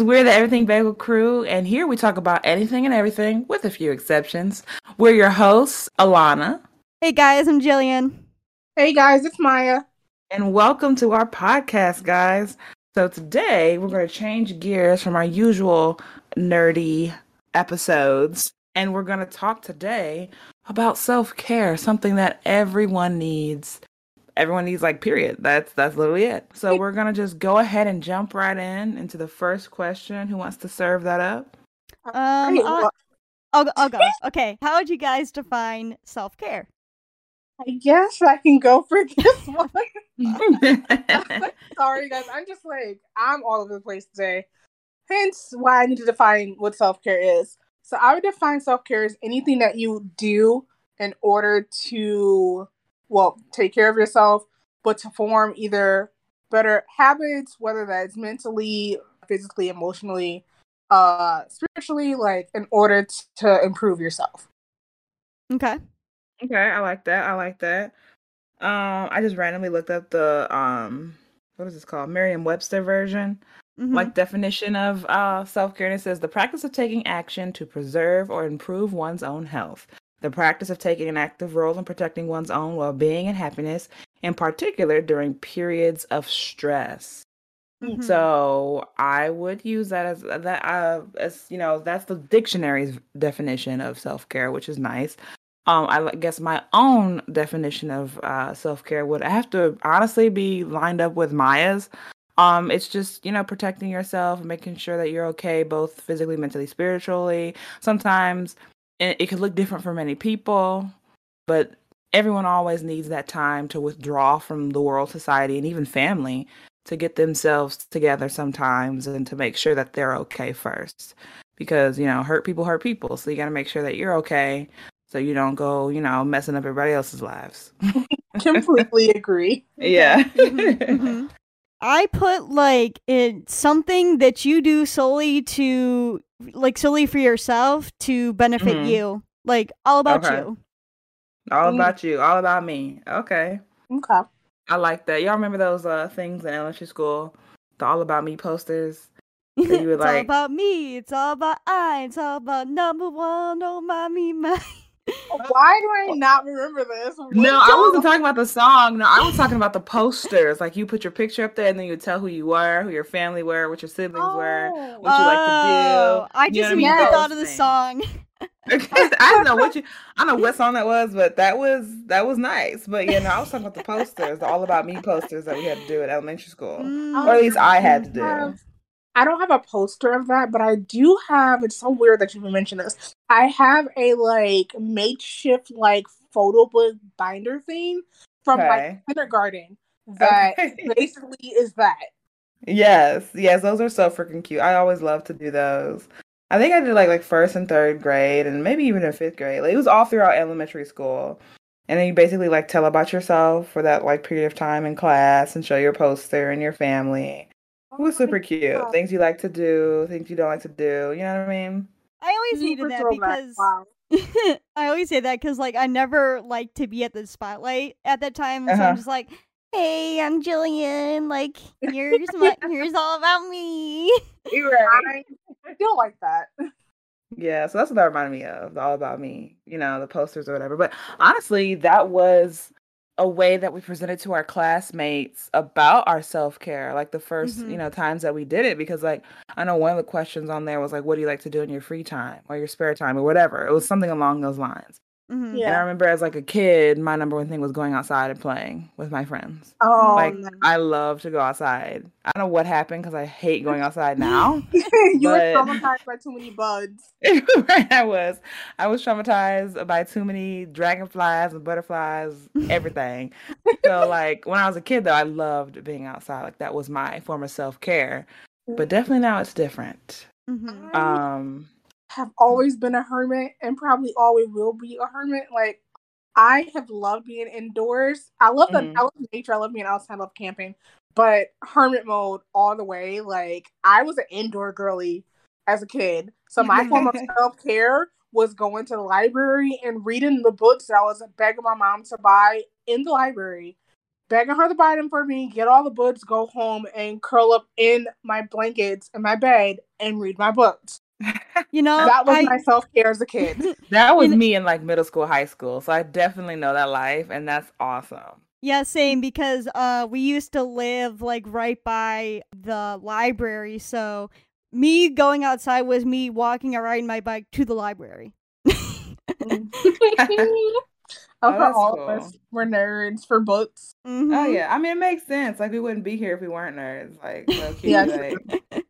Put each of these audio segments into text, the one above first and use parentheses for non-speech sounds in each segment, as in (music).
Hey guys, we're the Everything Bagel crew, and here we talk about anything and everything with a few exceptions. We're your hosts, Alana. Hey guys, I'm Jillian. Hey guys, it's Maya. And welcome to our podcast, guys. So today we're going to change gears from our usual nerdy episodes, and we're going to talk today about self care, something that everyone needs everyone needs like period. That's that's literally it. So we're gonna just go ahead and jump right in into the first question. Who wants to serve that up? Um, I'll, I'll, I'll go. Okay, how would you guys define self care? I guess I can go for (laughs) this one. (laughs) Sorry, guys. I'm just like I'm all over the place today. Hence, why I need to define what self care is. So I would define self care as anything that you do in order to well, take care of yourself, but to form either better habits, whether that's mentally, physically, emotionally, uh, spiritually, like in order t- to improve yourself. Okay. Okay, I like that. I like that. Um, I just randomly looked up the um, what is this called? Merriam-Webster version, mm-hmm. like definition of uh self-care. And it says the practice of taking action to preserve or improve one's own health, the practice of taking an active role in protecting one's own well being and happiness, in particular during periods of stress. Mm-hmm. So I would use that as that uh, as you know that's the dictionary's definition of self care, which is nice. Um, I guess my own definition of uh, self care would have to honestly be lined up with Maya's. Um, it's just you know protecting yourself, making sure that you're okay, both physically, mentally, spiritually. Sometimes it, it could look different for many people, but everyone always needs that time to withdraw from the world, society, and even family to get themselves together sometimes and to make sure that they're okay first. Because, you know, hurt people hurt people. So you got to make sure that you're okay so you don't go, you know, messing up everybody else's lives. Completely agree. (laughs) Yeah. mm-hmm, mm-hmm. (laughs) I put like it something that you do solely to like solely for yourself to benefit mm-hmm. you. Like all about okay. you. All mm. about you. All about me. Okay. Okay. I like that. Y'all remember those uh things in elementary school? The all about me posters? (laughs) you were it's like, all about me. It's all about I. It's all about number one. Oh, me, my. Why do I not remember this? What no, I wasn't talking about the song. No, I was talking about the posters. Like you put your picture up there, and then you would tell who you were, who your family were, what your siblings oh. were, what you like to do. Oh, I just immediately thought of the song. (laughs) I don't know what you. I don't know what song that was, but that was that was nice. But yeah, no, I was talking about the posters, the all about me posters that we had to do at elementary school, mm. or at least I had to do. I don't have a poster of that, but I do have. It's so weird that you even mentioned this. I have a like makeshift like photo book binder thing from okay. like kindergarten that okay. (laughs) basically is that. Yes, yes, those are so freaking cute. I always love to do those. I think I did like like first and third grade, and maybe even in fifth grade. Like, it was all throughout elementary school, and then you basically like tell about yourself for that like period of time in class, and show your poster and your family it was super cute. Things you like to do, things you don't like to do. You know what I mean? I always hated that because wow. (laughs) I always say that because like I never liked to be at the spotlight at that time, uh-huh. so I'm uh-huh. just like, "Hey, I'm Jillian. Like, (laughs) here's my here's all about me." (laughs) You're right. I feel like that. Yeah, so that's what that reminded me of. All about me, you know, the posters or whatever. But honestly, that was a way that we presented to our classmates about our self-care like the 1st mm-hmm. you know times that we did it because like i know one of the questions on there was like what do you like to do in your free time or your spare time or whatever it was something along those lines Mm-hmm. Yeah. And I remember as like a kid, my number one thing was going outside and playing with my friends. Oh, like I love to go outside. I don't know what happened because I hate going outside now. (laughs) you but... were traumatized by too many bugs. (laughs) right, I was. I was traumatized by too many dragonflies and butterflies, (laughs) everything. so like when I was a kid, though, I loved being outside. Like that was my form of self care. But definitely now it's different. Mm-hmm. Um have always been a hermit and probably always will be a hermit. Like I have loved being indoors. I love the mm-hmm. I love nature. I love being outside. I love camping. But hermit mode all the way. Like I was an indoor girly as a kid. So my form of (laughs) self care was going to the library and reading the books that I was begging my mom to buy in the library. begging her to buy them for me, get all the books, go home and curl up in my blankets in my bed and read my books. (laughs) You know, that was I, my self care as a kid. (laughs) That was me in like middle school, high school. So I definitely know that life, and that's awesome. Yeah, same because uh we used to live like right by the library, so me going outside was me walking or riding my bike to the library. (laughs) Oh, for all cool. of us, we're nerds for books. Mm-hmm. Oh yeah, I mean it makes sense. Like we wouldn't be here if we weren't nerds. Like, yeah, like,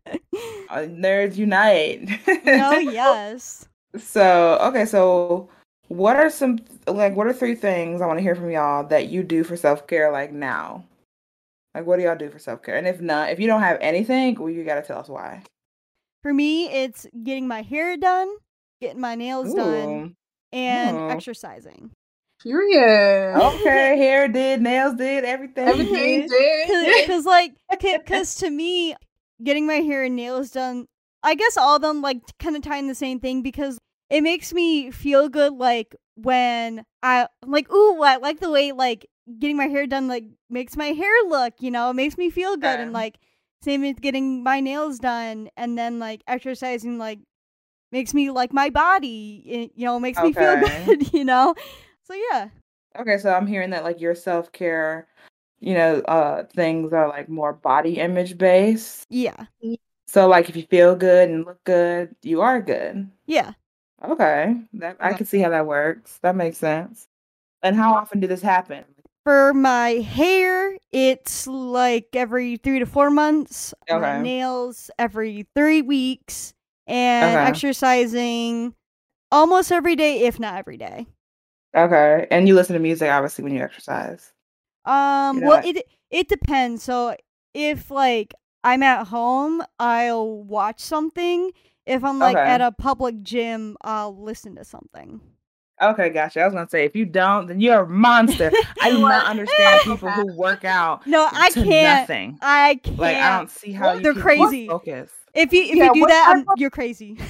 (laughs) Uh, nerds unite. oh (laughs) yes. So okay, so what are some like what are three things I want to hear from y'all that you do for self care like now? Like what do y'all do for self care? And if not, if you don't have anything, well, you gotta tell us why. For me, it's getting my hair done, getting my nails Ooh. done, and Ooh. exercising. Period. Okay, (laughs) hair did, nails did, everything. Everything did. Because, like, because to me, getting my hair and nails done, I guess all of them like kind of tie in the same thing because it makes me feel good. Like when I like, ooh, I like the way like getting my hair done like makes my hair look. You know, it makes me feel good, and like same with getting my nails done, and then like exercising like makes me like my body. It, you know, makes okay. me feel (laughs) good. You know. So yeah. Okay, so I'm hearing that like your self care, you know, uh things are like more body image based. Yeah. So like if you feel good and look good, you are good. Yeah. Okay. That I can see how that works. That makes sense. And how often do this happen? For my hair, it's like every three to four months. Okay. My nails every three weeks. And okay. exercising almost every day, if not every day. Okay. And you listen to music obviously when you exercise. Um you know well it it depends. So if like I'm at home, I'll watch something. If I'm like okay. at a public gym, I'll listen to something. Okay, gotcha. I was gonna say if you don't, then you're a monster. (laughs) I do not understand people who work out. No, I can't. Nothing. I can't. Like I don't see how they're crazy. Focus. If you if yeah, you do that, you're crazy. (laughs)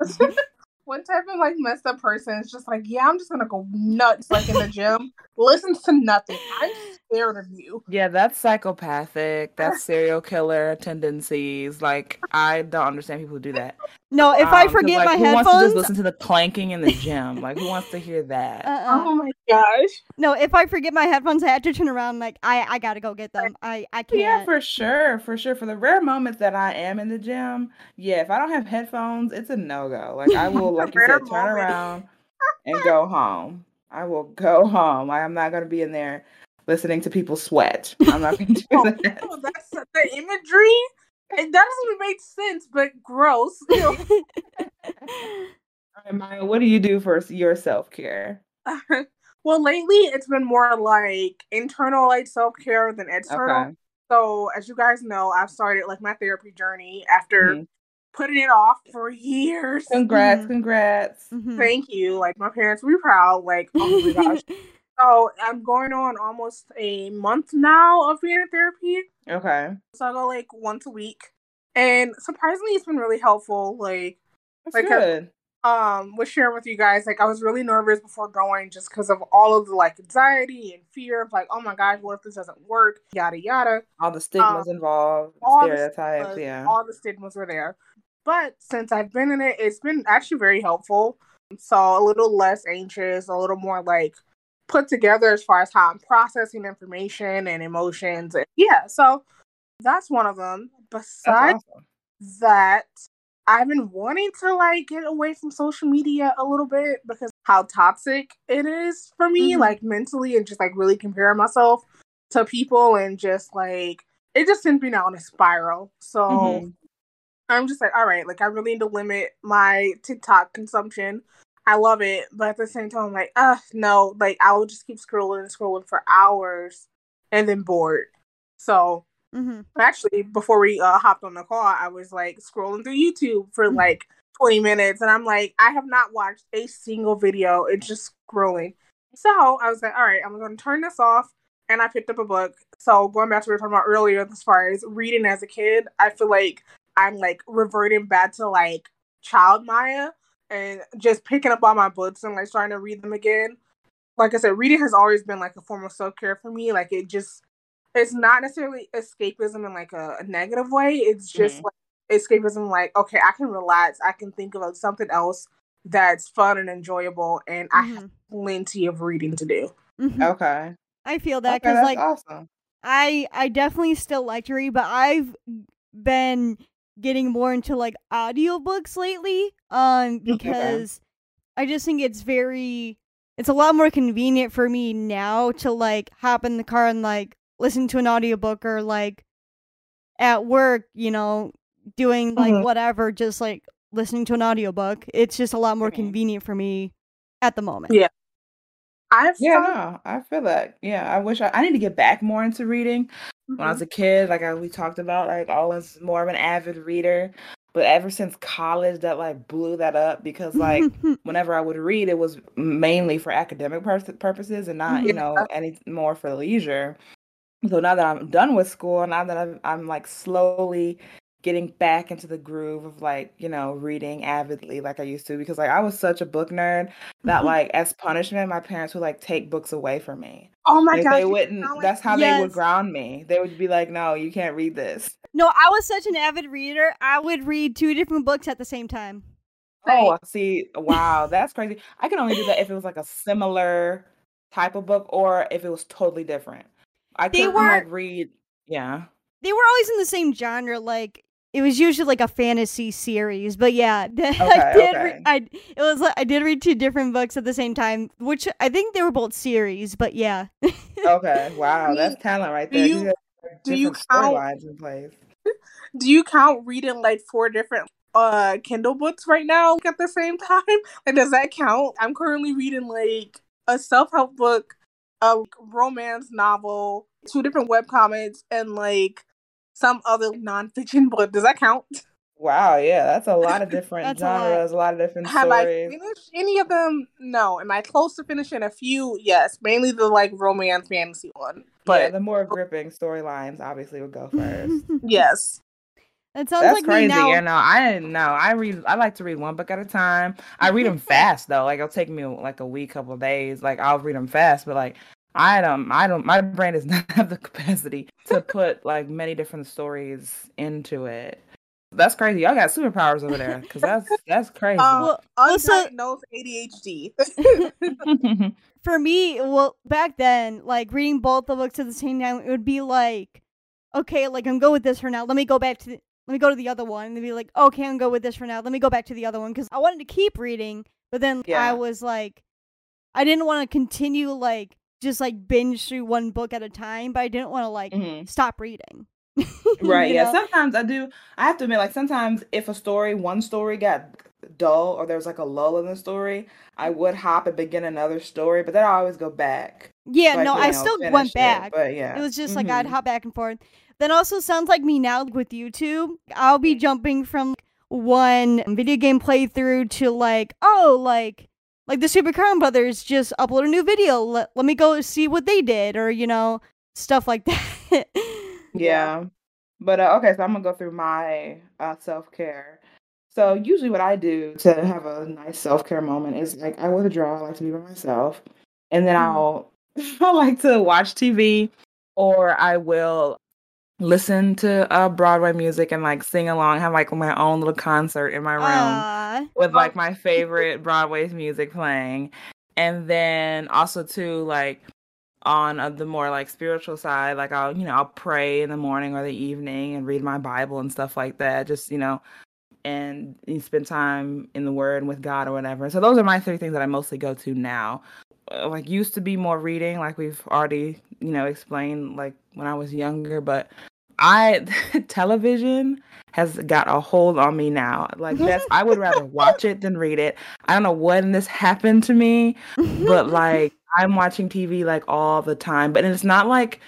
(laughs) One type of like messed up person is just like, yeah, I'm just gonna go nuts like in the gym. (laughs) listen to nothing. I'm scared of you. Yeah, that's psychopathic. That's serial killer tendencies. Like I don't understand people who do that. No, if um, I forget like, my who headphones, wants to just listen to the clanking in the gym? like who wants to hear that? Uh-uh. Oh my gosh! No, if I forget my headphones, I have to turn around. Like I, I gotta go get them. I, I can't. Yeah, for sure, for sure. For the rare moments that I am in the gym, yeah, if I don't have headphones, it's a no go. Like I will, (laughs) like you said, turn moment. around and go home. I will go (laughs) home. I am not gonna be in there listening to people sweat. I'm not gonna do (laughs) oh, that. Oh, that's the imagery it doesn't even make sense, but gross. (laughs) (laughs) All right, Maya, what do you do for your self care? well, lately it's been more like internal like self care than external. Okay. So, as you guys know, I've started like my therapy journey after mm-hmm. putting it off for years. Congrats, mm-hmm. congrats. Mm-hmm. Thank you. Like my parents were proud. Like, oh my gosh. So I'm going on almost a month now of being in therapy. Okay. So I go like once a week, and surprisingly, it's been really helpful. Like, That's like good. um, was sharing with you guys. Like, I was really nervous before going, just because of all of the like anxiety and fear of like, oh my gosh, what if this doesn't work? Yada yada. All the stigmas um, involved, all stereotypes, stigmas, yeah. All the stigmas were there. But since I've been in it, it's been actually very helpful. So a little less anxious, a little more like put together as far as how I'm processing information and emotions. And Yeah, so that's one of them. Besides awesome. that, I've been wanting to like get away from social media a little bit because how toxic it is for me, mm-hmm. like mentally, and just like really comparing myself to people and just like it just sends me down a spiral. So mm-hmm. I'm just like, all right, like I really need to limit my TikTok consumption. I love it, but at the same time, I'm like, uh, no, like I will just keep scrolling and scrolling for hours and then bored. So mm-hmm. actually, before we uh, hopped on the call, I was like scrolling through YouTube for mm-hmm. like 20 minutes, and I'm like, I have not watched a single video. It's just scrolling. So I was like, all right, I'm going to turn this off. And I picked up a book. So going back to what we were talking about earlier, as far as reading as a kid, I feel like I'm like reverting back to like child Maya and just picking up all my books and like starting to read them again. Like I said, reading has always been like a form of self care for me. Like it just it's not necessarily escapism in like a, a negative way. It's just mm-hmm. like escapism, like okay, I can relax. I can think about something else that's fun and enjoyable, and mm-hmm. I have plenty of reading to do. Mm-hmm. Okay, I feel that because okay, like awesome. I I definitely still like to read, but I've been getting more into like audiobooks lately um (laughs) because okay. I just think it's very it's a lot more convenient for me now to like hop in the car and like listen to an audiobook or like at work, you know, doing like mm-hmm. whatever, just like listening to an audiobook. It's just a lot more convenient for me at the moment. Yeah. I've yeah, no, I feel that. Yeah, I wish I, I need to get back more into reading. Mm-hmm. When I was mm-hmm. a kid, like I, we talked about, like always more of an avid reader. But ever since college, that like blew that up because like (laughs) whenever I would read, it was mainly for academic pur- purposes and not, you know, any more for leisure. So now that I'm done with school, now that I'm, I'm like slowly getting back into the groove of like you know reading avidly like i used to because like i was such a book nerd that mm-hmm. like as punishment my parents would like take books away from me. Oh my god they wouldn't that's how yes. they would ground me. They would be like no you can't read this. No i was such an avid reader i would read two different books at the same time. Oh see wow that's crazy. I can only do that if it was like a similar type of book or if it was totally different. I couldn't like read yeah. they were always in the same genre like it was usually like a fantasy series, but yeah, (laughs) okay, I did. Okay. Re- I it was like I did read two different books at the same time, which I think they were both series, but yeah. (laughs) okay, wow, that's talent right there. Do you, do you count in place? (laughs) Do you count reading like four different uh Kindle books right now at the same time? Like, does that count? I'm currently reading like a self help book, a romance novel, two different web comics, and like some other nonfiction book. Does that count? Wow, yeah, that's a lot of (laughs) different genres, a lot. a lot. of different Have stories. I finished any of them? No. Am I close to finishing a few? Yes, mainly the like romance fantasy one. But yeah, the more gripping storylines obviously would go first. (laughs) yes. That sounds That's like crazy. Now... Yeah, no, I didn't know. I read. I like to read one book at a time. I read them (laughs) fast though. Like it'll take me like a week, couple days. Like I'll read them fast, but like I don't I don't my brain does (laughs) not have the capacity to (laughs) put like many different stories into it. That's crazy. Y'all got superpowers over there because that's that's crazy. Um, well, also knows ADHD. for me, well, back then, like reading both the books at the same time, it would be like, okay, like I'm go with this for now. Let me go back to the, let me go to the other one and be like, okay, I'm go with this for now. Let me go back to the other one because I wanted to keep reading, but then yeah. I was like, I didn't want to continue like just like binge through one book at a time, but I didn't want to like mm-hmm. stop reading. (laughs) right. yeah. Know? Sometimes I do. I have to admit, like sometimes if a story, one story got dull or there's like a lull in the story, I would hop and begin another story, but then I always go back. Yeah. So no, I, I still went back. It, but yeah, it was just mm-hmm. like I'd mm-hmm. hop back and forth. Then also sounds like me now with YouTube. I'll be jumping from one video game playthrough to like, oh, like like the Super Crown Brothers just upload a new video. Let, let me go see what they did, or you know, stuff like (laughs) that. yeah. But uh, okay, so I'm gonna go through my uh, self care. So usually, what I do to have a nice self care moment is like I withdraw. I like to be by myself, and then mm. I'll (laughs) I like to watch TV, or I will listen to uh Broadway music and like sing along, have like my own little concert in my room Aww. with like my favorite Broadway music playing. And then also too like on uh, the more like spiritual side, like I'll you know I'll pray in the morning or the evening and read my Bible and stuff like that. Just you know, and you spend time in the Word and with God or whatever. So those are my three things that I mostly go to now. Uh, like used to be more reading, like we've already you know explained, like when I was younger, but I (laughs) television has got a hold on me now. Like that's I would rather (laughs) watch it than read it. I don't know when this happened to me, but like I'm watching TV like all the time. But it's not like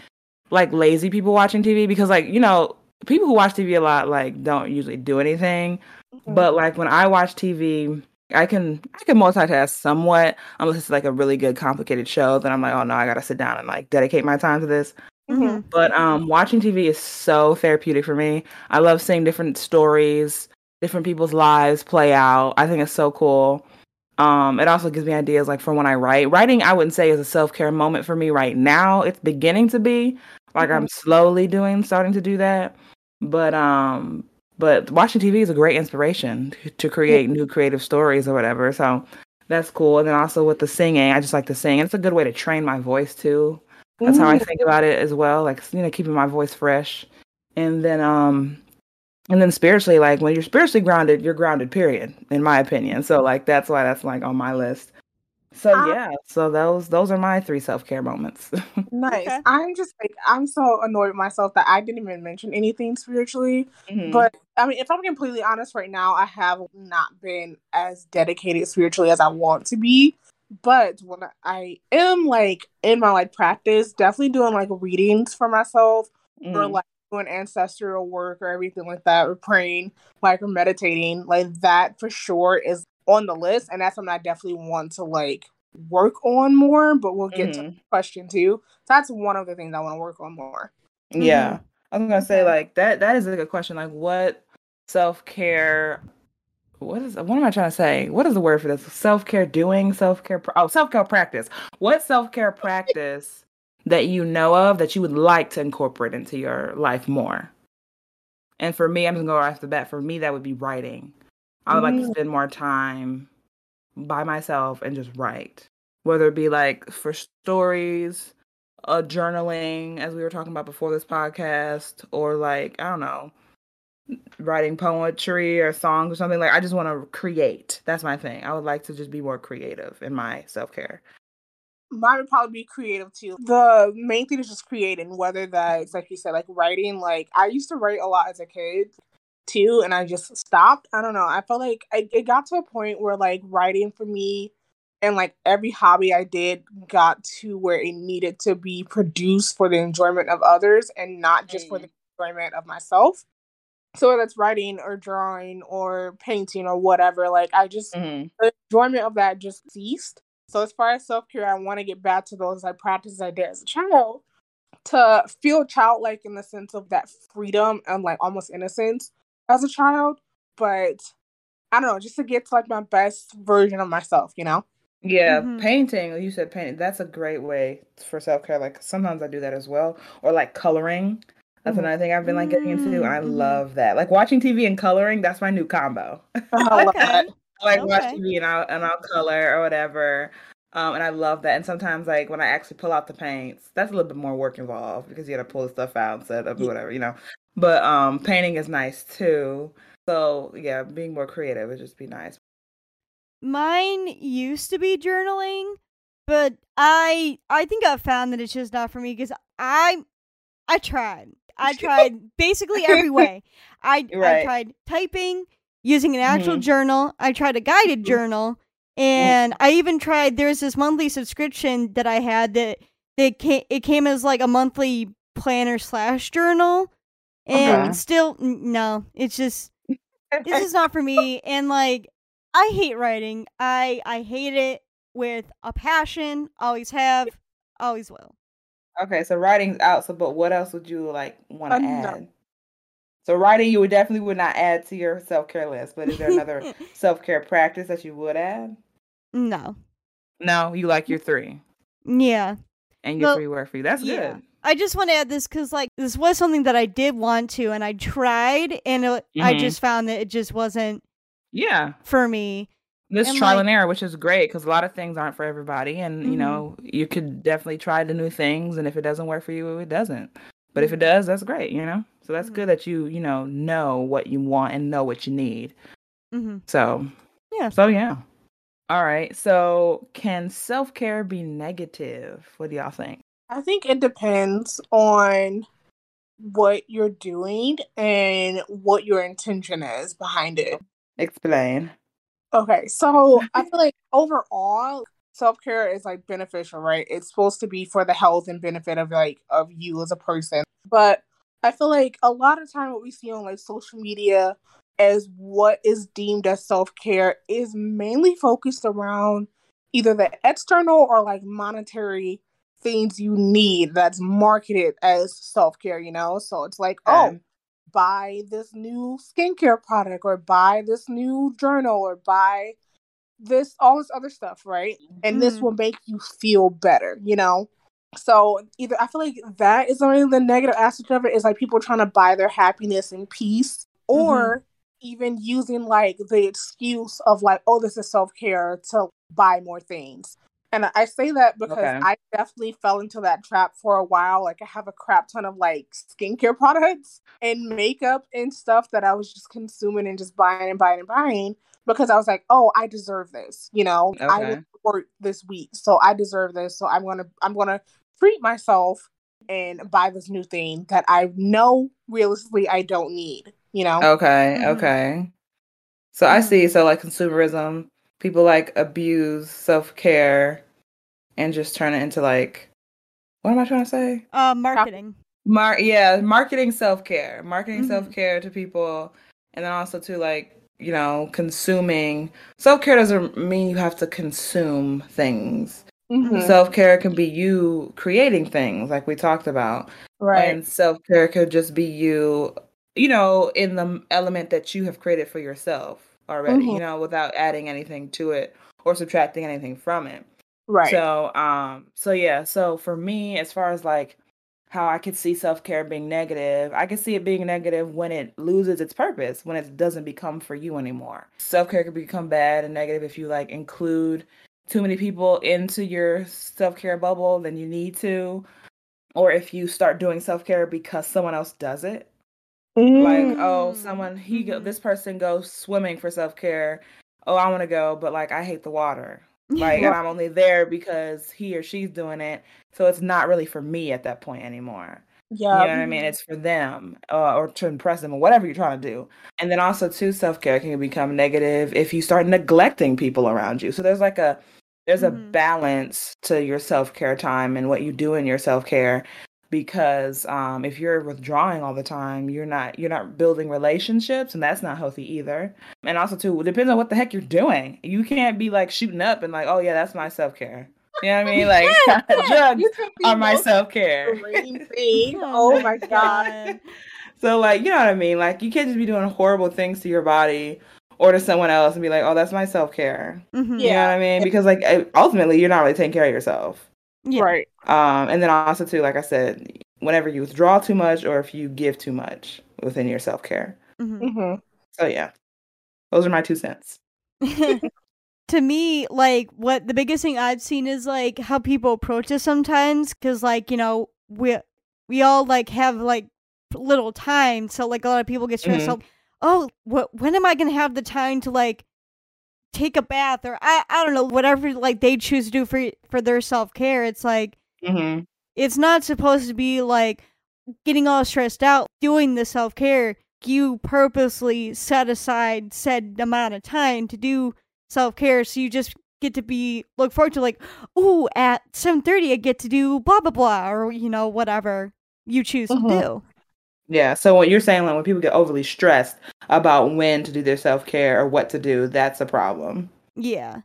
like lazy people watching TV because like, you know, people who watch TV a lot like don't usually do anything. Mm-hmm. But like when I watch TV, I can I can multitask somewhat unless it's like a really good complicated show. Then I'm like, oh no, I gotta sit down and like dedicate my time to this. Mm-hmm. But um, watching TV is so therapeutic for me. I love seeing different stories, different people's lives play out. I think it's so cool. Um, it also gives me ideas like for when I write. Writing, I wouldn't say is a self care moment for me right now. It's beginning to be, Like mm-hmm. I'm slowly doing, starting to do that. But um, but watching TV is a great inspiration to create new creative stories or whatever. So that's cool. And then also with the singing, I just like to sing. And It's a good way to train my voice too. That's how I think about it as well. Like you know, keeping my voice fresh. And then um and then spiritually, like when you're spiritually grounded, you're grounded, period, in my opinion. So like that's why that's like on my list. So um, yeah, so those those are my three self care moments. nice. Okay. I'm just like I'm so annoyed with myself that I didn't even mention anything spiritually. Mm-hmm. But I mean, if I'm completely honest right now, I have not been as dedicated spiritually as I want to be. But when I am like in my like practice, definitely doing like readings for myself mm. or like doing ancestral work or everything like that, or praying, like or meditating, like that for sure is on the list, and that's something I definitely want to like work on more. But we'll get mm-hmm. to the question too. So that's one of the things I want to work on more. Yeah, mm-hmm. I was gonna say like that. That is a good question. Like, what self care? What is what am I trying to say? What is the word for this? Self care doing self care. Oh, self care practice. What self care practice that you know of that you would like to incorporate into your life more? And for me, I'm gonna go off the bat. For me, that would be writing. I would like to mm. spend more time by myself and just write, whether it be like for stories, uh, journaling, as we were talking about before this podcast, or like, I don't know, writing poetry or songs or something. Like, I just want to create. That's my thing. I would like to just be more creative in my self care. Mine would probably be creative too. The main thing is just creating, whether that's like you said, like writing. Like I used to write a lot as a kid, too and I just stopped. I don't know. I felt like I, it got to a point where like writing for me and like every hobby I did got to where it needed to be produced for the enjoyment of others and not just mm. for the enjoyment of myself. So whether it's writing or drawing or painting or whatever, like I just mm-hmm. the enjoyment of that just ceased. So as far as self care, I want to get back to those like practices I did as a child to feel childlike in the sense of that freedom and like almost innocence as a child, but I don't know, just to get to like my best version of myself, you know? Yeah, mm-hmm. painting, you said painting, that's a great way for self care. Like sometimes I do that as well. Or like coloring. That's another thing I've been like getting into. I mm-hmm. love that. Like watching TV and coloring, that's my new combo. I love (laughs) that. like okay. watch TV and I'll and I'll color or whatever. Um, and I love that. And sometimes, like when I actually pull out the paints, that's a little bit more work involved because you got to pull the stuff out instead of whatever, you know. But um, painting is nice too. So yeah, being more creative would just be nice. Mine used to be journaling, but I I think I found that it's just not for me because I I tried. I (laughs) tried basically every way. I (laughs) right. I tried typing, using an actual mm-hmm. journal. I tried a guided mm-hmm. journal, and I even tried. There's this monthly subscription that I had that that came, it came as like a monthly planner slash journal, and okay. still no it's just this is not for me and like i hate writing i i hate it with a passion always have always will okay so writing's out so but what else would you like want to add no. so writing you would definitely would not add to your self-care list but is there another (laughs) self-care practice that you would add no no you like your three yeah and your well, three work for you that's yeah. good I just want to add this because, like, this was something that I did want to, and I tried, and it, mm-hmm. I just found that it just wasn't. Yeah. For me. This and trial like, and error, which is great because a lot of things aren't for everybody, and mm-hmm. you know you could definitely try the new things, and if it doesn't work for you, it doesn't. But if it mm-hmm. does, that's great, you know. So that's mm-hmm. good that you you know know what you want and know what you need. Mm-hmm. So yeah. So yeah. All right. So can self care be negative? What do y'all think? I think it depends on what you're doing and what your intention is behind it. Explain. Okay, so I feel like overall self care is like beneficial, right? It's supposed to be for the health and benefit of like of you as a person. But I feel like a lot of time what we see on like social media as what is deemed as self care is mainly focused around either the external or like monetary things you need that's marketed as self care, you know? So it's like, oh, buy this new skincare product or buy this new journal or buy this, all this other stuff, right? Mm-hmm. And this mm-hmm. will make you feel better, you know? So either I feel like that is only the negative aspect of it is like people trying to buy their happiness and peace, or mm-hmm. even using like the excuse of like, oh, this is self care to buy more things. And I say that because okay. I definitely fell into that trap for a while. Like I have a crap ton of like skincare products and makeup and stuff that I was just consuming and just buying and buying and buying because I was like, oh, I deserve this. You know, okay. I worked this week, so I deserve this. So I'm gonna I'm gonna treat myself and buy this new thing that I know realistically I don't need. You know. Okay. Mm-hmm. Okay. So mm-hmm. I see. So like consumerism, people like abuse self care and just turn it into like what am I trying to say? Uh, marketing. Mar yeah, marketing self care, marketing mm-hmm. self care to people, and then also to like you know consuming self care doesn't mean you have to consume things. Mm-hmm. Self care can be you creating things, like we talked about, right? And self care could just be you, you know, in the element that you have created for yourself already, mm-hmm. you know, without adding anything to it or subtracting anything from it. Right. So, um, so yeah, so for me, as far as like how I could see self care being negative, I can see it being negative when it loses its purpose, when it doesn't become for you anymore. Self care can become bad and negative if you like include too many people into your self care bubble than you need to, or if you start doing self care because someone else does it. Mm. Like, oh, someone he go, mm-hmm. this person goes swimming for self care. Oh, I want to go, but like I hate the water. Like, and (laughs) I'm only there because he or she's doing it. So it's not really for me at that point anymore. Yeah. You know what I mean? It's for them uh, or to impress them or whatever you're trying to do. And then also, too, self care can become negative if you start neglecting people around you. So there's like a, there's mm-hmm. a balance to your self care time and what you do in your self care because um, if you're withdrawing all the time you're not you're not building relationships and that's not healthy either and also too it depends on what the heck you're doing you can't be like shooting up and like oh yeah that's my self-care you know what I mean? Like (laughs) (laughs) drugs are my self care. (laughs) oh my god. so like you know what I mean? Like you can't just be doing horrible things to your body or to someone else and be like, oh, that's my self care. Mm-hmm. You know what I mean? Because like ultimately, you're not really taking care of yourself. Yeah. Right. Um, and then also too, like I said, whenever you withdraw too much or if you give too much within your self care. Mm-hmm. Mm-hmm. So yeah, those are my two cents. (laughs) to me, like what the biggest thing I've seen is like how people approach it sometimes, because like you know we we all like have like little time, so like a lot of people get stressed. Mm-hmm. oh, what? When am I gonna have the time to like take a bath or I, I don't know whatever like they choose to do for for their self-care it's like mm-hmm. it's not supposed to be like getting all stressed out doing the self-care you purposely set aside said amount of time to do self-care so you just get to be look forward to like oh at 7.30 i get to do blah blah blah or you know whatever you choose mm-hmm. to do yeah. So what you're saying, like when people get overly stressed about when to do their self care or what to do, that's a problem. Yeah.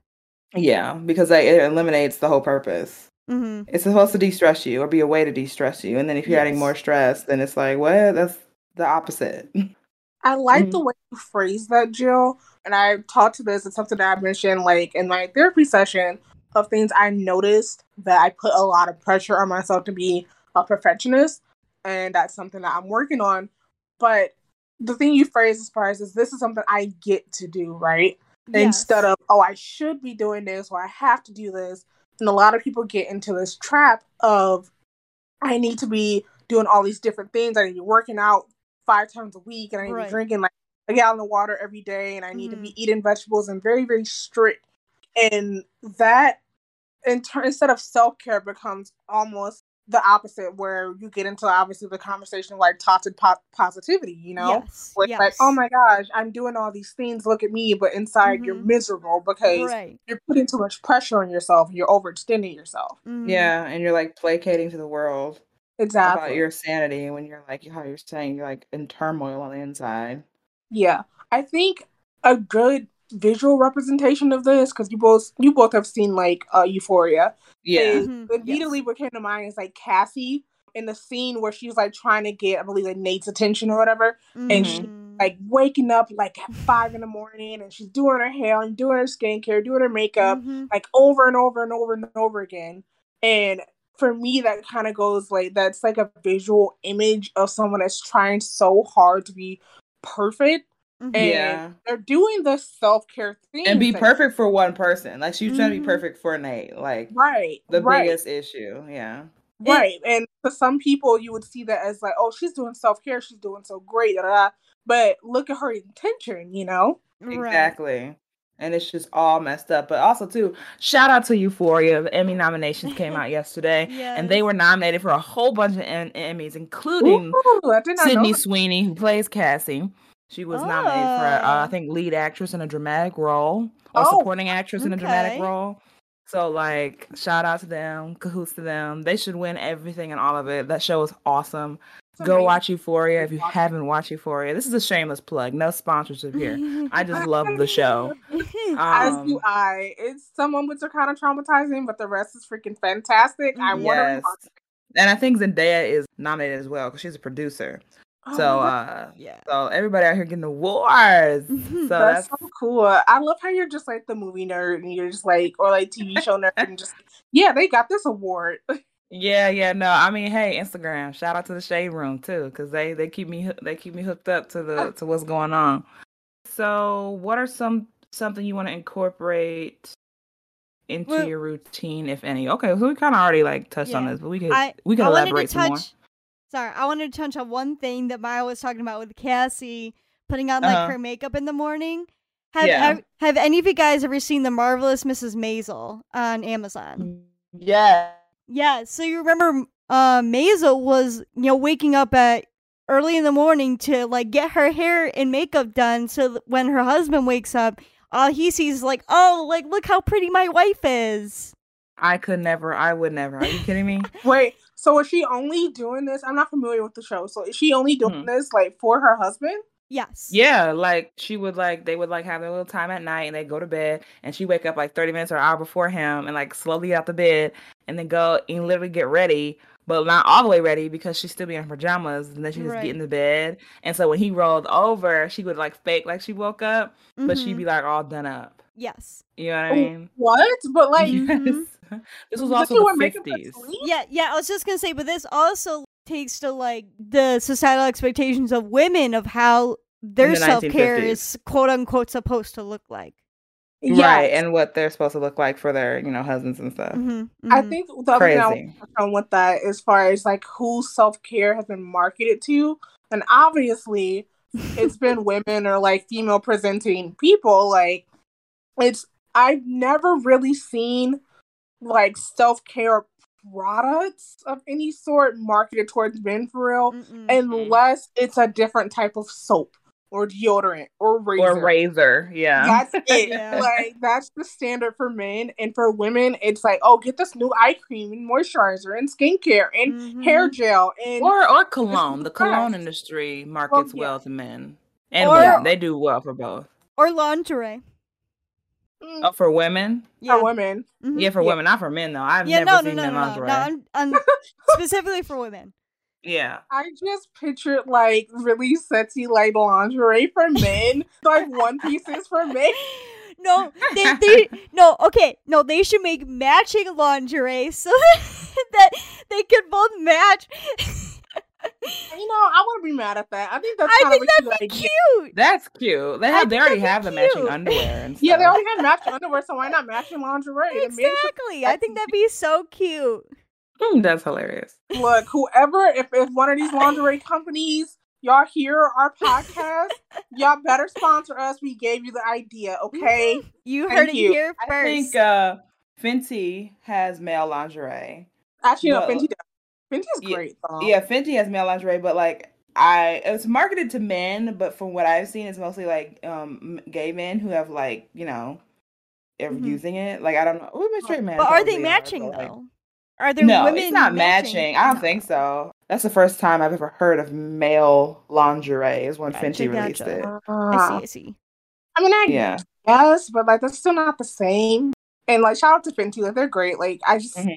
Yeah, because like, it eliminates the whole purpose. Mm-hmm. It's supposed to de-stress you or be a way to de-stress you, and then if you're yes. adding more stress, then it's like, well, that's the opposite. I like mm-hmm. the way you phrase that, Jill. And I talked to this. It's something that I mentioned, like in my therapy session, of things I noticed that I put a lot of pressure on myself to be a perfectionist and that's something that I'm working on. But the thing you phrase as far as is this is something I get to do, right? Yes. Instead of, oh, I should be doing this or I have to do this. And a lot of people get into this trap of I need to be doing all these different things. I need to be working out five times a week and I need right. to be drinking like a gallon of water every day and I need mm-hmm. to be mm-hmm. eating vegetables and very, very strict. And that in ter- instead of self care becomes almost the opposite where you get into obviously the conversation like toxic po- positivity you know yes, where yes. like oh my gosh i'm doing all these things look at me but inside mm-hmm. you're miserable because right. you're putting too much pressure on yourself you're overextending yourself mm-hmm. yeah and you're like placating to the world exactly about your sanity when you're like how you're saying you're like in turmoil on the inside yeah i think a good visual representation of this because you both you both have seen like uh euphoria yeah mm-hmm. immediately yes. what came to mind is like cassie in the scene where she's like trying to get i believe like nate's attention or whatever mm-hmm. and she like waking up like at five in the morning and she's doing her hair and doing her skincare doing her makeup mm-hmm. like over and over and over and over again and for me that kind of goes like that's like a visual image of someone that's trying so hard to be perfect mm-hmm. and yeah. they're doing the self-care thing and be perfect for one person like she's mm-hmm. trying to be mm-hmm. perfect for nate like right the right. biggest issue yeah right and for some people you would see that as like oh she's doing self-care she's doing so great blah, blah, blah. but look at her intention you know exactly and it's just all messed up. But also too, shout out to Euphoria. The Emmy nominations came out (laughs) yesterday, yes. and they were nominated for a whole bunch of em- Emmys, including Ooh, Sydney Sweeney, who plays Cassie. She was oh. nominated for, uh, I oh. think, lead actress in a dramatic role or oh. supporting actress in a dramatic role. So, like, shout out to them, cahoots to them. They should win everything and all of it. That show is awesome. Go watch Euphoria if you haven't watched Euphoria. This is a shameless plug. No sponsorship here. I just love the show. Um, (laughs) As do I. It's some moments are kind of traumatizing, but the rest is freaking fantastic. I yes. want to. And I think Zendaya is nominated as well because she's a producer. Oh, so uh yeah. So everybody out here getting awards. So that's, that's, so cool. I love how you're just like the movie nerd and you're just like or like TV show nerd and just yeah, they got this award. Yeah, yeah, no. I mean, hey, Instagram. Shout out to the Shade Room too, because they they keep me they keep me hooked up to the (laughs) to what's going on. So, what are some something you want to incorporate into well, your routine, if any? Okay, so we kind of already like touched yeah. on this, but we could I, we could I elaborate some touch, more. Sorry, I wanted to touch on one thing that Maya was talking about with Cassie putting on like uh-huh. her makeup in the morning. Have, yeah. have have any of you guys ever seen the marvelous Mrs. Maisel on Amazon? Yeah. Yeah, so you remember uh Maisel was, you know, waking up at early in the morning to like get her hair and makeup done so when her husband wakes up, all he sees is like, "Oh, like look how pretty my wife is." I could never. I would never. Are you kidding me? Wait, so is she only doing this? I'm not familiar with the show. So is she only doing mm-hmm. this like for her husband? Yes. Yeah, like she would like they would like have their little time at night and they go to bed and she wake up like 30 minutes or an hour before him and like slowly get out the bed and then go and literally get ready, but not all the way ready because she'd still be in pajamas and then she just right. get in the bed. And so when he rolled over, she would like fake like she woke up, mm-hmm. but she'd be mm-hmm. like all done up. Yes. You know what I mean? What? But like (laughs) mm-hmm. (laughs) this was also the 50s. Yeah, yeah, I was just gonna say, but this also takes to like the societal expectations of women of how their the self care is quote unquote supposed to look like. Yes. Right, and what they're supposed to look like for their, you know, husbands and stuff. Mm-hmm, mm-hmm. I think the other Crazy. thing I want with that, as far as like who self care has been marketed to, and obviously it's been women or like female presenting people. Like it's I've never really seen like self care products of any sort marketed towards men for real, Mm-mm. unless it's a different type of soap or deodorant or razor. Or razor, yeah. That's (laughs) it. yeah. Like that's the standard for men, and for women, it's like, oh, get this new eye cream and moisturizer and skincare and mm-hmm. hair gel and or or cologne. The cologne industry markets well, yeah. well to men and or, women. They do well for both. Or lingerie. Mm. Oh, for women? Yeah. For women. Mm-hmm. Yeah, for yeah. women, not for men though. I've yeah, never no, seen no, no, men no, lingerie. No, I'm, I'm (laughs) specifically for women. Yeah. I just pictured like really sexy like lingerie for men, (laughs) like one pieces for men. (laughs) No, they, they no okay no they should make matching lingerie so that they could both match. You know, I want to be mad at that. I think that's I think that'd be cute. That's cute. They have they already have cute. the matching underwear and stuff. Yeah, they already have matching underwear, so why not matching lingerie? Exactly. I think that'd be so cute. Mm, that's hilarious. Look, whoever, if, if one of these lingerie companies, y'all hear our podcast, y'all better sponsor us. We gave you the idea, okay? Mm-hmm. You Thank heard you. it here first. I think uh, Fenty has male lingerie. Actually, no, Fenty does. Fenty's great. Yeah, yeah, Fenty has male lingerie, but like I it's marketed to men, but from what I've seen, it's mostly like um gay men who have like you know, are mm-hmm. using it. Like I don't know, well, straight men. But are they matching are, though? Like, are there no, women? it's not matching. matching. I don't no. think so. That's the first time I've ever heard of male lingerie. Is when gotcha, Fenty released it. Uh, I see. I see. I mean, I yeah. guess, but like that's still not the same. And like, shout out to Fenty, like they're great. Like, I just, mm-hmm.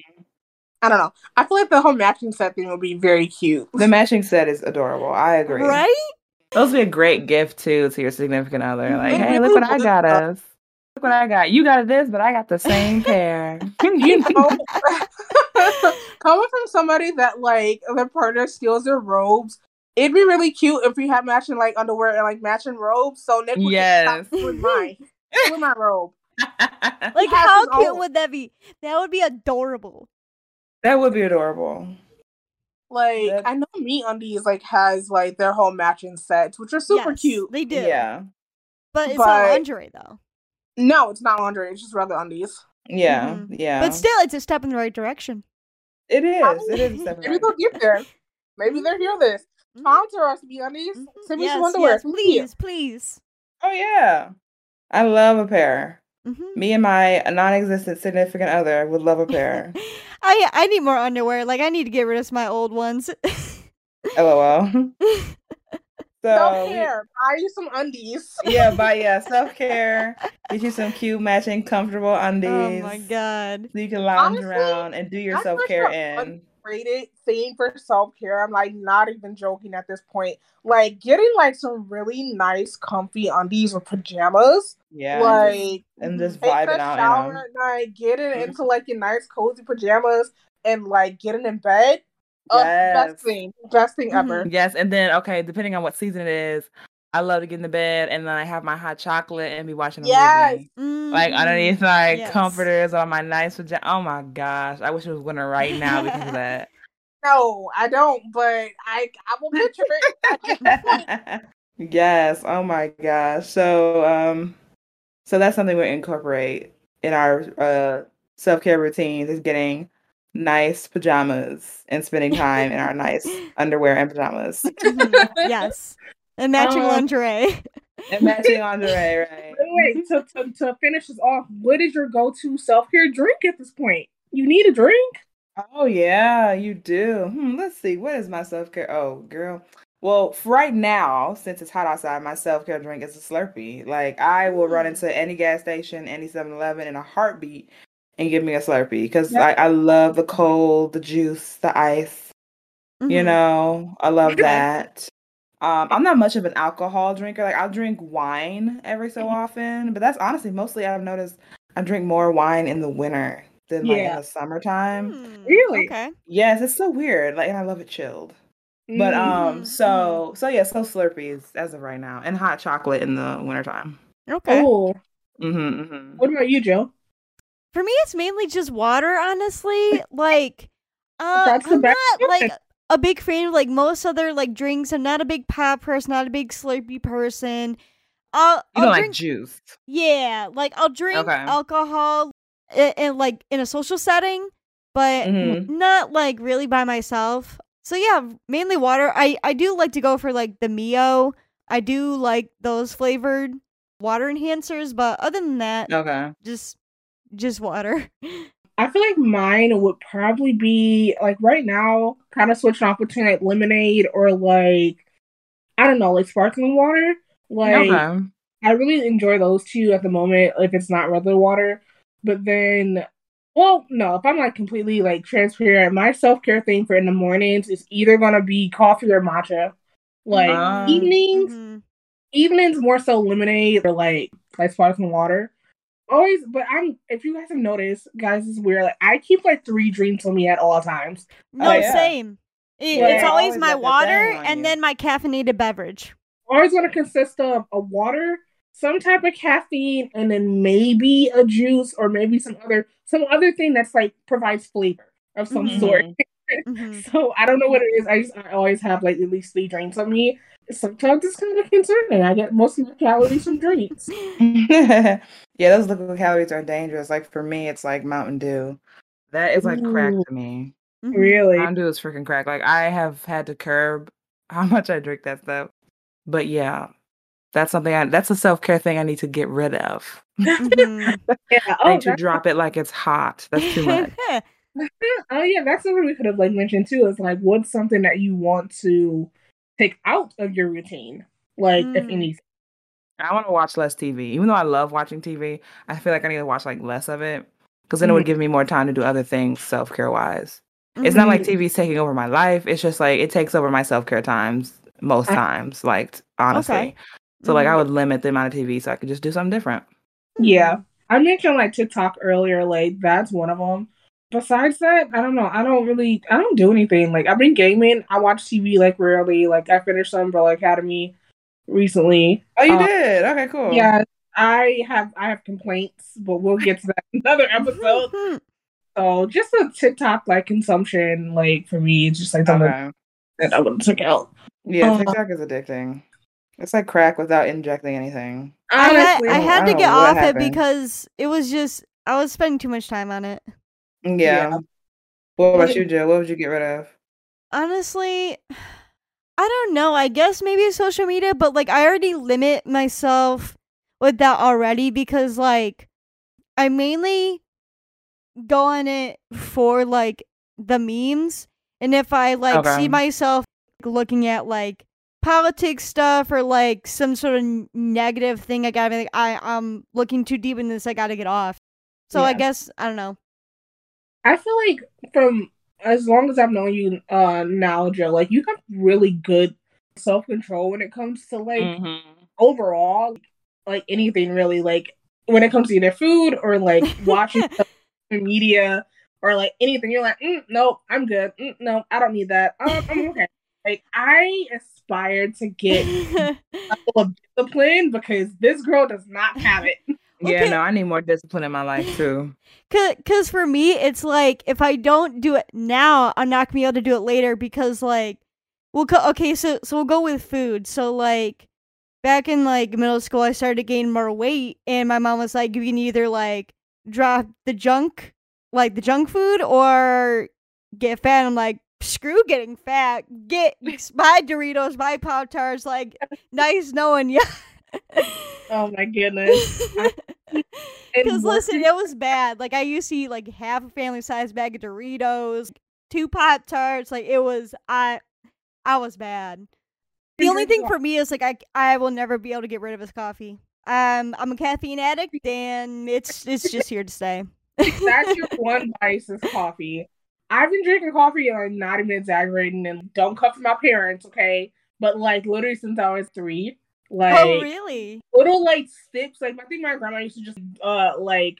I don't know. I feel like the whole matching set thing would be very cute. The matching set is adorable. I agree. Right? Those would be a great gift too to your significant other. Mm-hmm. Like, hey, look what I got us. Look what I got. You got this, but I got the same pair. (laughs) (laughs) you know, (laughs) coming from somebody that like their partner steals their robes, it'd be really cute if we had matching like underwear and like matching robes. So Nick would yes. with mine, with my robe. like how cute own. would that be? That would be adorable. That would be adorable. Like That's... I know MeUndies like has like their whole matching sets, which are super yes, cute. They do. Yeah. But it's but... not lingerie though. No, it's not lingerie. It's just rather undies. Yeah, mm-hmm. yeah. But still, it's a step in the right direction. It is. It is. Maybe they'll get there. Maybe they'll hear this. Sponsor us, MeUndies. Mm-hmm. Send me yes, some underwear. Yes, please, please. Oh yeah, I love a pair. Mm-hmm. Me and my non-existent significant other would love a pair. (laughs) I I need more underwear. Like I need to get rid of my old ones. LOL. (laughs) So self care. Buy you some undies. yeah, buy (laughs) yeah self care. Get you some cute matching comfortable undies. Oh my god! So you can lounge Honestly, around and do your self care in. Rated thing for self care. I'm like not even joking at this point. Like getting like some really nice, comfy undies or pajamas. Yeah, like and just, and just vibing out. Shower at night, getting mm-hmm. into like your nice, cozy pajamas, and like getting in bed Oh, yes. best thing, best thing ever. Mm-hmm. Yes, and then okay, depending on what season it is, I love to get in the bed and then I have my hot chocolate and be watching a yes. movie. Mm-hmm. Like underneath my yes. comforters on my nice pajamas. Oh my gosh, I wish it was winter right now because of that. (laughs) No, I don't, but I I will picture it. yes. Oh my gosh. So um, so that's something we incorporate in our uh self care routines is getting nice pajamas and spending time in our nice (laughs) underwear and pajamas. Mm-hmm. yes. And matching um, lingerie. (laughs) And matching lingerie, right? Wait, to, to, to finish this off, what is your go to self care drink at this point? You need a drink? Oh, yeah, you do. Hmm, let's see. What is my self care? Oh, girl. Well, right now, since it's hot outside, my self care drink is a Slurpee. Like, I will run mm. into any gas station, any 7 Eleven in a heartbeat and give me a Slurpee because yep. I, I love the cold, the juice, the ice. Mm-hmm. You know, I love (laughs) that. Um, I'm not much of an alcohol drinker. Like I'll drink wine every so mm-hmm. often, but that's honestly mostly I've noticed I drink more wine in the winter than like yeah. in the summertime. Mm, really? Okay. Yes, it's so weird. Like and I love it chilled. But um mm-hmm. so so yeah, so Slurpees as of right now. And hot chocolate in the wintertime. Okay. Cool. Mm-hmm, mm-hmm. What about you, Joe? For me, it's mainly just water, honestly. Like, uh, I'm not like a big fan of like most other like drinks. I'm not a big pop person, not a big Slurpee person. I'll, you I'll don't drink, like juice. Yeah, like I'll drink okay. alcohol in, in, like in a social setting, but mm-hmm. not like really by myself. So yeah, mainly water. I I do like to go for like the Mio. I do like those flavored water enhancers, but other than that, okay, just just water. (laughs) I feel like mine would probably be like right now, kind of switching off between like lemonade or like I don't know, like sparkling water. Like okay. I really enjoy those two at the moment if it's not regular water. But then well, no, if I'm like completely like transparent, my self care thing for in the mornings is either gonna be coffee or matcha. Like um, evenings, mm-hmm. evenings more so lemonade or like like sparkling water always, but I'm. If you guys have noticed, guys, is weird. Like I keep like three drinks on me at all times. No, like, same. It, yeah, it's always, always my water and you. then my caffeinated beverage. Always going to consist of a water, some type of caffeine, and then maybe a juice or maybe some other some other thing that's like provides flavor of some mm-hmm. sort. (laughs) mm-hmm. So I don't know what it is. I just I always have like at least three drinks on me. Sometimes it's kind of concerning. I get most of my calories from drinks. (laughs) (laughs) Yeah, those liquid calories are dangerous. Like for me, it's like Mountain Dew. That is like Ooh. crack to me. Mm-hmm. Really? Mountain Dew is freaking crack. Like I have had to curb (laughs) how much I drink that stuff. But yeah, that's something I that's a self care thing I need to get rid of. Mm-hmm. yeah. I oh, need to drop it like it's hot. That's too much. oh yeah, that's something we could have like mentioned too. Is like what's something that you want to take out of your routine, like mm. if anything. I want to watch less TV. Even though I love watching TV, I feel like I need to watch like less of it because then mm-hmm. it would mm-hmm. give me more time to do other things self care wise. Mm-hmm. It's not like mm-hmm. TV's taking over my life. It's just like it takes over my self care times most I- times. Like honestly, okay. so mm-hmm. like I mm-hmm. would limit the amount of TV so I could just do something different. Yeah, I mentioned like TikTok earlier. Like that's one of them. Besides that, I don't know. I don't really, I don't do anything. Like I've been gaming. I watch TV like rarely. Like I finished some Umbrella Academy recently. Oh, you uh, did? Okay, cool. Yeah, I have I have complaints, but we'll get to that (laughs) another episode. (laughs) so just a TikTok like consumption, like for me, it's just like something okay. that I would check out. Yeah, uh, TikTok is addicting. It's like crack without injecting anything. Honestly, I had, I had I to get off happened. it because it was just I was spending too much time on it. Yeah. yeah. What about you, Joe? What would you get rid of? Honestly, I don't know. I guess maybe social media, but like I already limit myself with that already because like I mainly go on it for like the memes and if I like okay. see myself looking at like politics stuff or like some sort of negative thing, I gotta be like, I I'm looking too deep in this. I gotta get off. So yeah. I guess I don't know. I feel like from as long as I've known you uh now, Joe, like you have really good self control when it comes to like mm-hmm. overall like anything really like when it comes to either food or like (laughs) watching media or like anything. You're like, mm, nope, I'm good. Mm, no, I don't need that. Um, I'm (laughs) okay. like I aspire to get (laughs) a level of discipline because this girl does not have it. Yeah, no, I need more discipline in my life (laughs) too. Cause, Cause for me, it's like if I don't do it now, I'm not gonna be able to do it later because like, we'll co- okay, so so we'll go with food. So like, back in like middle school, I started to gain more weight, and my mom was like, "You can either like drop the junk, like the junk food, or get fat." I'm like, "Screw getting fat. Get (laughs) (laughs) my Doritos, my Pop Tarts. Like, nice knowing you." oh my goodness. Because listen, it was bad. Like I used to eat like half a family size bag of Doritos, two Pop Tarts. Like it was I, I was bad. The only thing for me is like I I will never be able to get rid of this coffee. Um, I'm a caffeine addict, and it's it's just here to stay. That's your (laughs) one vice is coffee. I've been drinking coffee, and I'm not even exaggerating, and don't come from my parents, okay? But like literally since I was three. Oh, like oh really? Little like sips. Like I think my grandma used to just uh like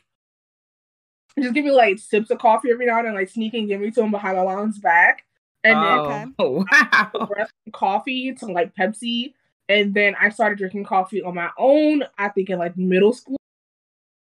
just give me like sips of coffee every now and then, like sneak and give me to him behind my mom's back. And oh, then oh, (laughs) wow. coffee to like Pepsi. And then I started drinking coffee on my own, I think in like middle school.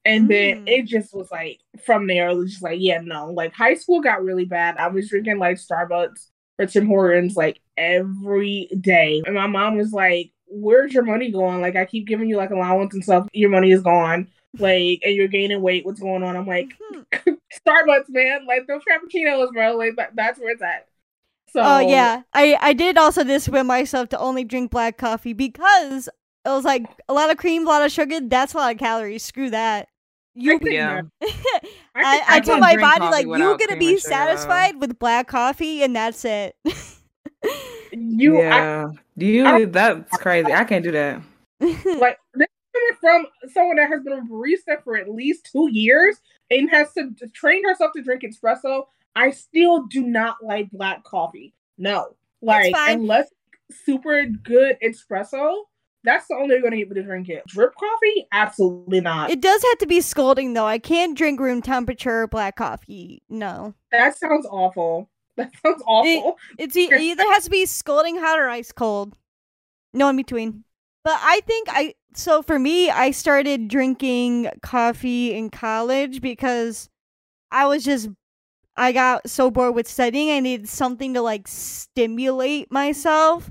And mm. then it just was like from there, it was just like, yeah, no. Like high school got really bad. I was drinking like Starbucks or Tim Hortons like every day. And my mom was like, Where's your money going? Like I keep giving you like allowance and stuff. Your money is gone. Like and you're gaining weight. What's going on? I'm like, mm-hmm. (laughs) Starbucks, man. Like those frappuccinos, bro. Like that, that's where it's at. So Oh yeah. I I did also discipline myself to only drink black coffee because it was like a lot of cream, a lot of sugar, that's a lot of calories. Screw that. You yeah. I, (laughs) I, I told my body like you're gonna be satisfied with black coffee and that's it. (laughs) you yeah. I, do you that's crazy. I can't do that. (laughs) like this coming from someone that has been a barista for at least two years and has to train herself to drink espresso I still do not like black coffee. No. Like unless super good espresso, that's the only way you're gonna get me to drink it. Drip coffee? Absolutely not. It does have to be scalding though. I can't drink room temperature black coffee. No. That sounds awful. That sounds awful. It, it's it either has to be scalding hot or ice cold. No in between. But I think I so for me, I started drinking coffee in college because I was just I got so bored with studying. I needed something to like stimulate myself.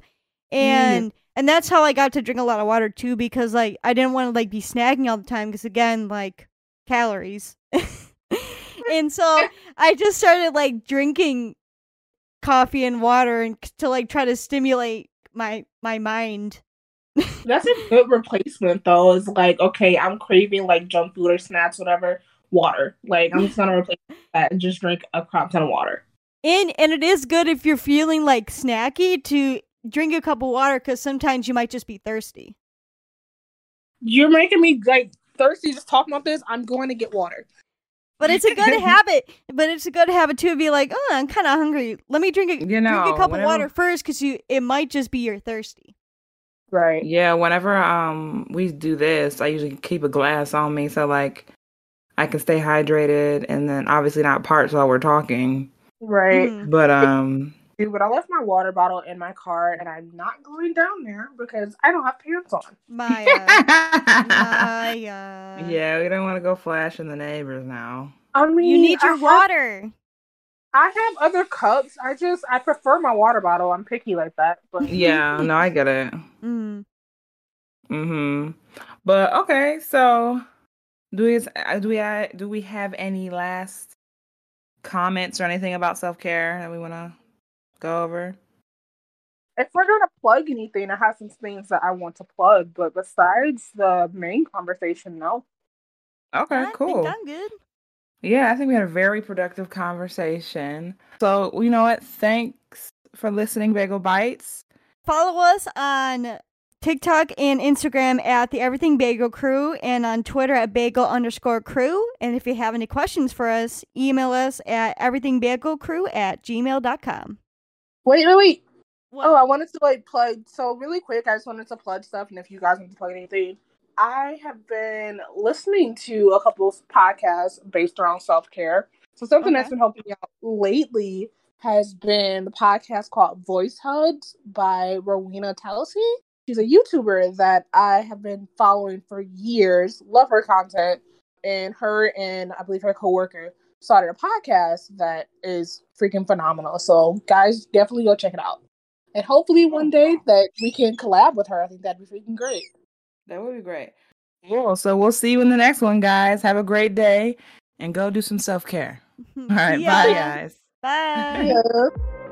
And mm. and that's how I got to drink a lot of water too because like I didn't want to like be snagging all the time because again, like calories. (laughs) and so (laughs) I just started like drinking coffee and water and to like try to stimulate my my mind. (laughs) That's a good replacement though. Is like, okay, I'm craving like junk food or snacks, whatever water. Like I'm just gonna (laughs) replace that and just drink a crop ton of water. And and it is good if you're feeling like snacky to drink a cup of water because sometimes you might just be thirsty. You're making me like thirsty just talking about this. I'm going to get water. But it's a good (laughs) habit. But it's a good habit too to be like, oh, I'm kind of hungry. Let me drink a you know, drink a cup of water first because you it might just be you're thirsty. Right. Yeah. Whenever um we do this, I usually keep a glass on me. So like I can stay hydrated and then obviously not parch while we're talking. Right. Mm-hmm. But um Dude, but I left my water bottle in my car and I'm not going down there because I don't have pants on. Maya. Maya. (laughs) Yeah, we don't want to go flashing the neighbors now. I mean, you need your I water. Have, I have other cups. I just I prefer my water bottle. I'm picky like that. But (laughs) yeah, no, I get it. Mm. Hmm. But okay, so do we uh, do we uh, do we have any last comments or anything about self care that we want to go over? If we're gonna plug anything, I have some things that I want to plug, but besides the main conversation, no. Okay, I cool. I'm good. Yeah, I think we had a very productive conversation. So, you know what? Thanks for listening, Bagel Bites. Follow us on TikTok and Instagram at the Everything Bagel Crew and on Twitter at bagel underscore crew. And if you have any questions for us, email us at everythingbagelcrew at gmail.com. Wait, wait, wait. What? Oh, I wanted to like plug. So really quick, I just wanted to plug stuff, and if you guys want to plug anything, I have been listening to a couple of podcasts based around self care. So something okay. that's been helping me out lately has been the podcast called Voice Hugs by Rowena Telsey. She's a YouTuber that I have been following for years. Love her content. And her and I believe her coworker started a podcast that is freaking phenomenal. So guys, definitely go check it out. And hopefully one day that we can collab with her. I think that'd be freaking great. That would be great. Cool. So we'll see you in the next one, guys. Have a great day and go do some self care. (laughs) All right. Yeah. Bye, guys. Bye. Yeah.